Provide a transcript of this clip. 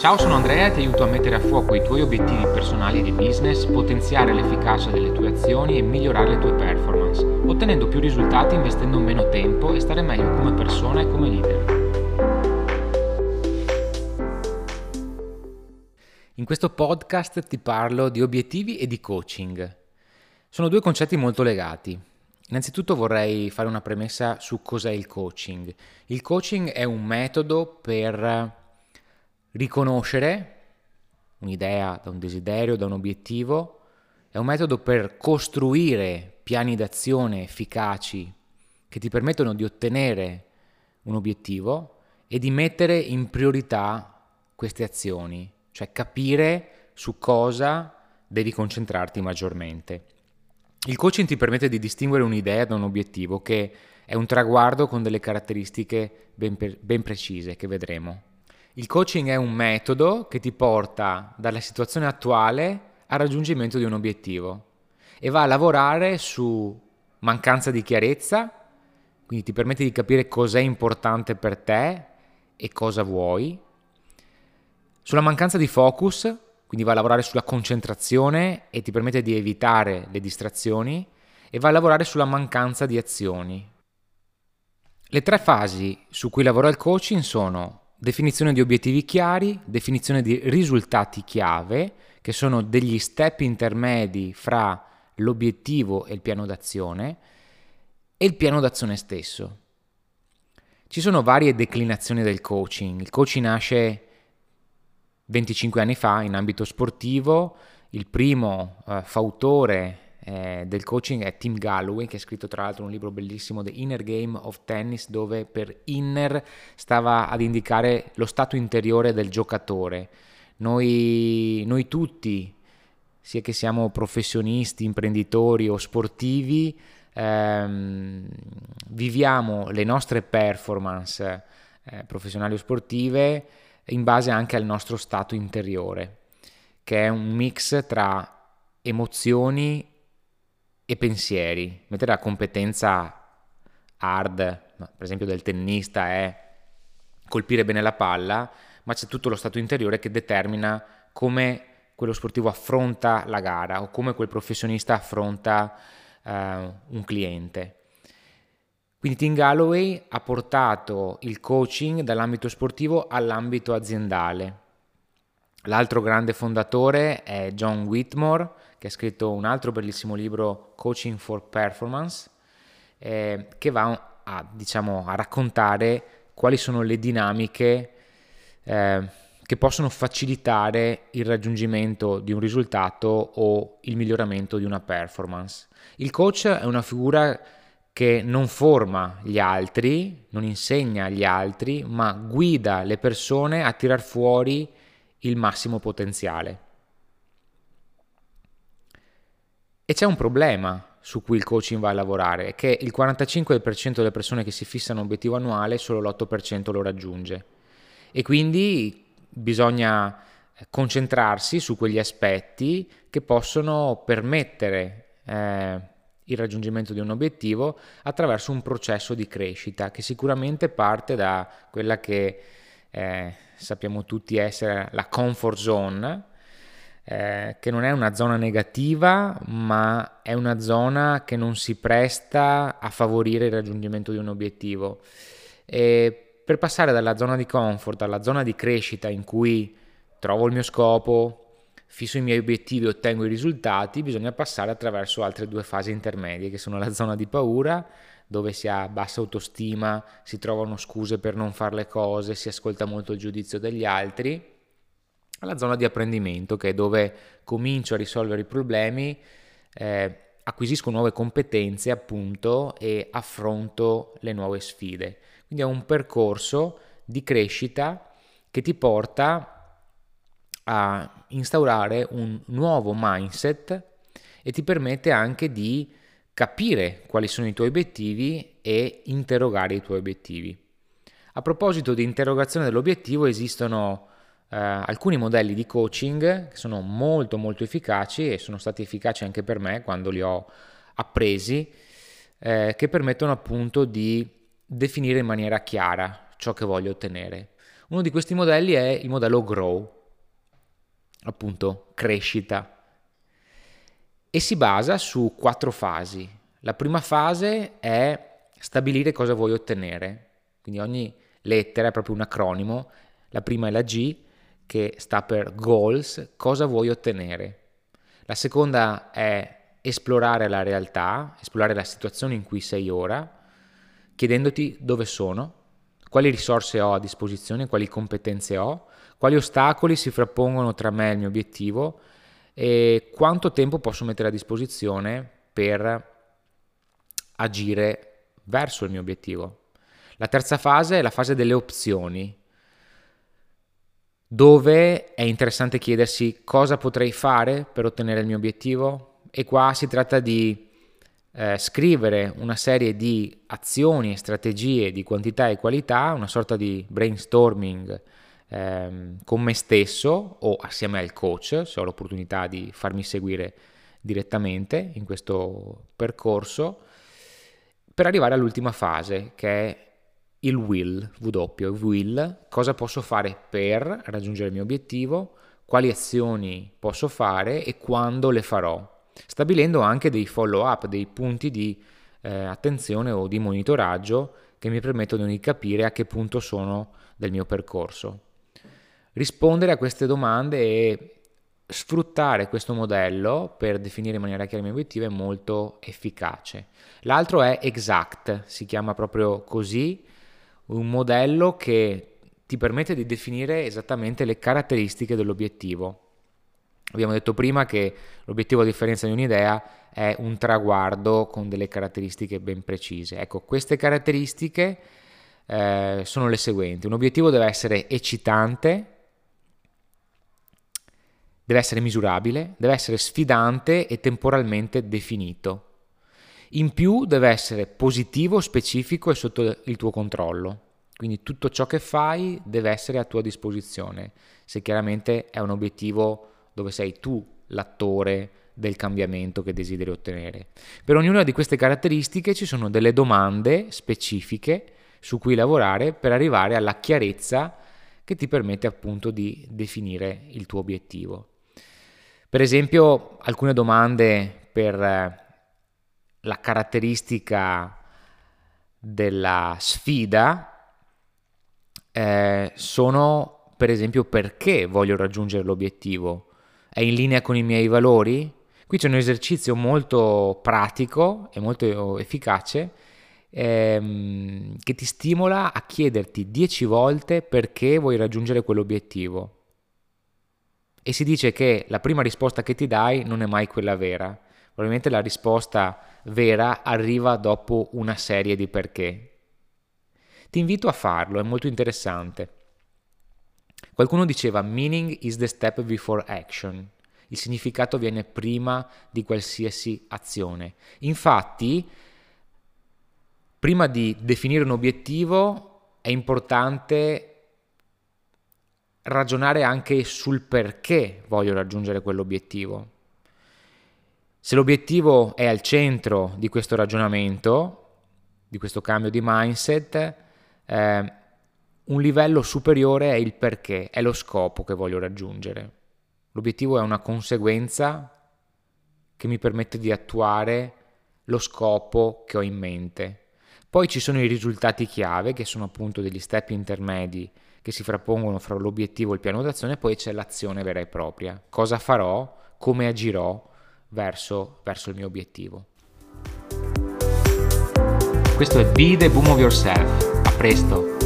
Ciao, sono Andrea e ti aiuto a mettere a fuoco i tuoi obiettivi personali e di business, potenziare l'efficacia delle tue azioni e migliorare le tue performance, ottenendo più risultati investendo meno tempo e stare meglio come persona e come leader. In questo podcast ti parlo di obiettivi e di coaching. Sono due concetti molto legati. Innanzitutto vorrei fare una premessa su cos'è il coaching. Il coaching è un metodo per riconoscere un'idea da un desiderio, da un obiettivo, è un metodo per costruire piani d'azione efficaci che ti permettono di ottenere un obiettivo e di mettere in priorità queste azioni, cioè capire su cosa devi concentrarti maggiormente. Il coaching ti permette di distinguere un'idea da un obiettivo che è un traguardo con delle caratteristiche ben, ben precise che vedremo. Il coaching è un metodo che ti porta dalla situazione attuale al raggiungimento di un obiettivo e va a lavorare su mancanza di chiarezza, quindi ti permette di capire cos'è importante per te e cosa vuoi, sulla mancanza di focus, quindi va a lavorare sulla concentrazione e ti permette di evitare le distrazioni e va a lavorare sulla mancanza di azioni. Le tre fasi su cui lavora il coaching sono definizione di obiettivi chiari, definizione di risultati chiave, che sono degli step intermedi fra l'obiettivo e il piano d'azione, e il piano d'azione stesso. Ci sono varie declinazioni del coaching. Il coaching nasce 25 anni fa in ambito sportivo, il primo eh, fautore eh, del coaching è Tim Galloway, che ha scritto tra l'altro un libro bellissimo, The Inner Game of Tennis, dove per inner stava ad indicare lo stato interiore del giocatore. Noi, noi tutti, sia che siamo professionisti, imprenditori o sportivi, ehm, viviamo le nostre performance eh, professionali o sportive in base anche al nostro stato interiore, che è un mix tra emozioni e pensieri, mentre la competenza hard, per esempio del tennista, è colpire bene la palla, ma c'è tutto lo stato interiore che determina come quello sportivo affronta la gara o come quel professionista affronta uh, un cliente. Quindi Tim Galloway ha portato il coaching dall'ambito sportivo all'ambito aziendale. L'altro grande fondatore è John Whitmore, che ha scritto un altro bellissimo libro, Coaching for Performance, eh, che va a, diciamo, a, raccontare quali sono le dinamiche eh, che possono facilitare il raggiungimento di un risultato o il miglioramento di una performance. Il coach è una figura che non forma gli altri, non insegna agli altri, ma guida le persone a tirar fuori il massimo potenziale. E c'è un problema su cui il coaching va a lavorare, che il 45% delle persone che si fissano un obiettivo annuale, solo l'8% lo raggiunge. E quindi bisogna concentrarsi su quegli aspetti che possono permettere eh, il raggiungimento di un obiettivo attraverso un processo di crescita che sicuramente parte da quella che eh, sappiamo tutti essere la comfort zone, eh, che non è una zona negativa, ma è una zona che non si presta a favorire il raggiungimento di un obiettivo. E per passare dalla zona di comfort alla zona di crescita in cui trovo il mio scopo, fisso i miei obiettivi e ottengo i risultati, bisogna passare attraverso altre due fasi intermedie, che sono la zona di paura, dove si ha bassa autostima, si trovano scuse per non fare le cose, si ascolta molto il giudizio degli altri, alla zona di apprendimento, che è dove comincio a risolvere i problemi, eh, acquisisco nuove competenze appunto e affronto le nuove sfide. Quindi è un percorso di crescita che ti porta a instaurare un nuovo mindset e ti permette anche di capire quali sono i tuoi obiettivi e interrogare i tuoi obiettivi. A proposito di interrogazione dell'obiettivo esistono eh, alcuni modelli di coaching che sono molto molto efficaci e sono stati efficaci anche per me quando li ho appresi, eh, che permettono appunto di definire in maniera chiara ciò che voglio ottenere. Uno di questi modelli è il modello Grow, appunto crescita, e si basa su quattro fasi. La prima fase è stabilire cosa vuoi ottenere, quindi ogni lettera è proprio un acronimo, la prima è la G che sta per goals, cosa vuoi ottenere. La seconda è esplorare la realtà, esplorare la situazione in cui sei ora, chiedendoti dove sono, quali risorse ho a disposizione, quali competenze ho, quali ostacoli si frappongono tra me e il mio obiettivo e quanto tempo posso mettere a disposizione per agire verso il mio obiettivo. La terza fase è la fase delle opzioni, dove è interessante chiedersi cosa potrei fare per ottenere il mio obiettivo e qua si tratta di eh, scrivere una serie di azioni e strategie di quantità e qualità, una sorta di brainstorming ehm, con me stesso o assieme al coach, se ho l'opportunità di farmi seguire direttamente in questo percorso, per arrivare all'ultima fase che è il will, W, will, cosa posso fare per raggiungere il mio obiettivo, quali azioni posso fare e quando le farò stabilendo anche dei follow up, dei punti di eh, attenzione o di monitoraggio che mi permettono di capire a che punto sono del mio percorso. Rispondere a queste domande e sfruttare questo modello per definire in maniera chiara i miei obiettivi è molto efficace. L'altro è Exact, si chiama proprio così, un modello che ti permette di definire esattamente le caratteristiche dell'obiettivo. Abbiamo detto prima che l'obiettivo a differenza di un'idea è un traguardo con delle caratteristiche ben precise. Ecco, queste caratteristiche eh, sono le seguenti. Un obiettivo deve essere eccitante, deve essere misurabile, deve essere sfidante e temporalmente definito. In più deve essere positivo, specifico e sotto il tuo controllo. Quindi tutto ciò che fai deve essere a tua disposizione. Se chiaramente è un obiettivo dove sei tu l'attore del cambiamento che desideri ottenere. Per ognuna di queste caratteristiche ci sono delle domande specifiche su cui lavorare per arrivare alla chiarezza che ti permette appunto di definire il tuo obiettivo. Per esempio, alcune domande per eh, la caratteristica della sfida eh, sono per esempio perché voglio raggiungere l'obiettivo è in linea con i miei valori? Qui c'è un esercizio molto pratico e molto efficace ehm, che ti stimola a chiederti 10 volte perché vuoi raggiungere quell'obiettivo. E si dice che la prima risposta che ti dai non è mai quella vera. Probabilmente la risposta vera arriva dopo una serie di perché. Ti invito a farlo, è molto interessante. Qualcuno diceva meaning is the step before action. Il significato viene prima di qualsiasi azione. Infatti, prima di definire un obiettivo è importante ragionare anche sul perché voglio raggiungere quell'obiettivo. Se l'obiettivo è al centro di questo ragionamento, di questo cambio di mindset, eh, un livello superiore è il perché, è lo scopo che voglio raggiungere. L'obiettivo è una conseguenza che mi permette di attuare lo scopo che ho in mente. Poi ci sono i risultati chiave, che sono appunto degli step intermedi che si frappongono fra l'obiettivo e il piano d'azione, poi c'è l'azione vera e propria. Cosa farò, come agirò verso, verso il mio obiettivo. Questo è Be the Boom of Yourself. A presto!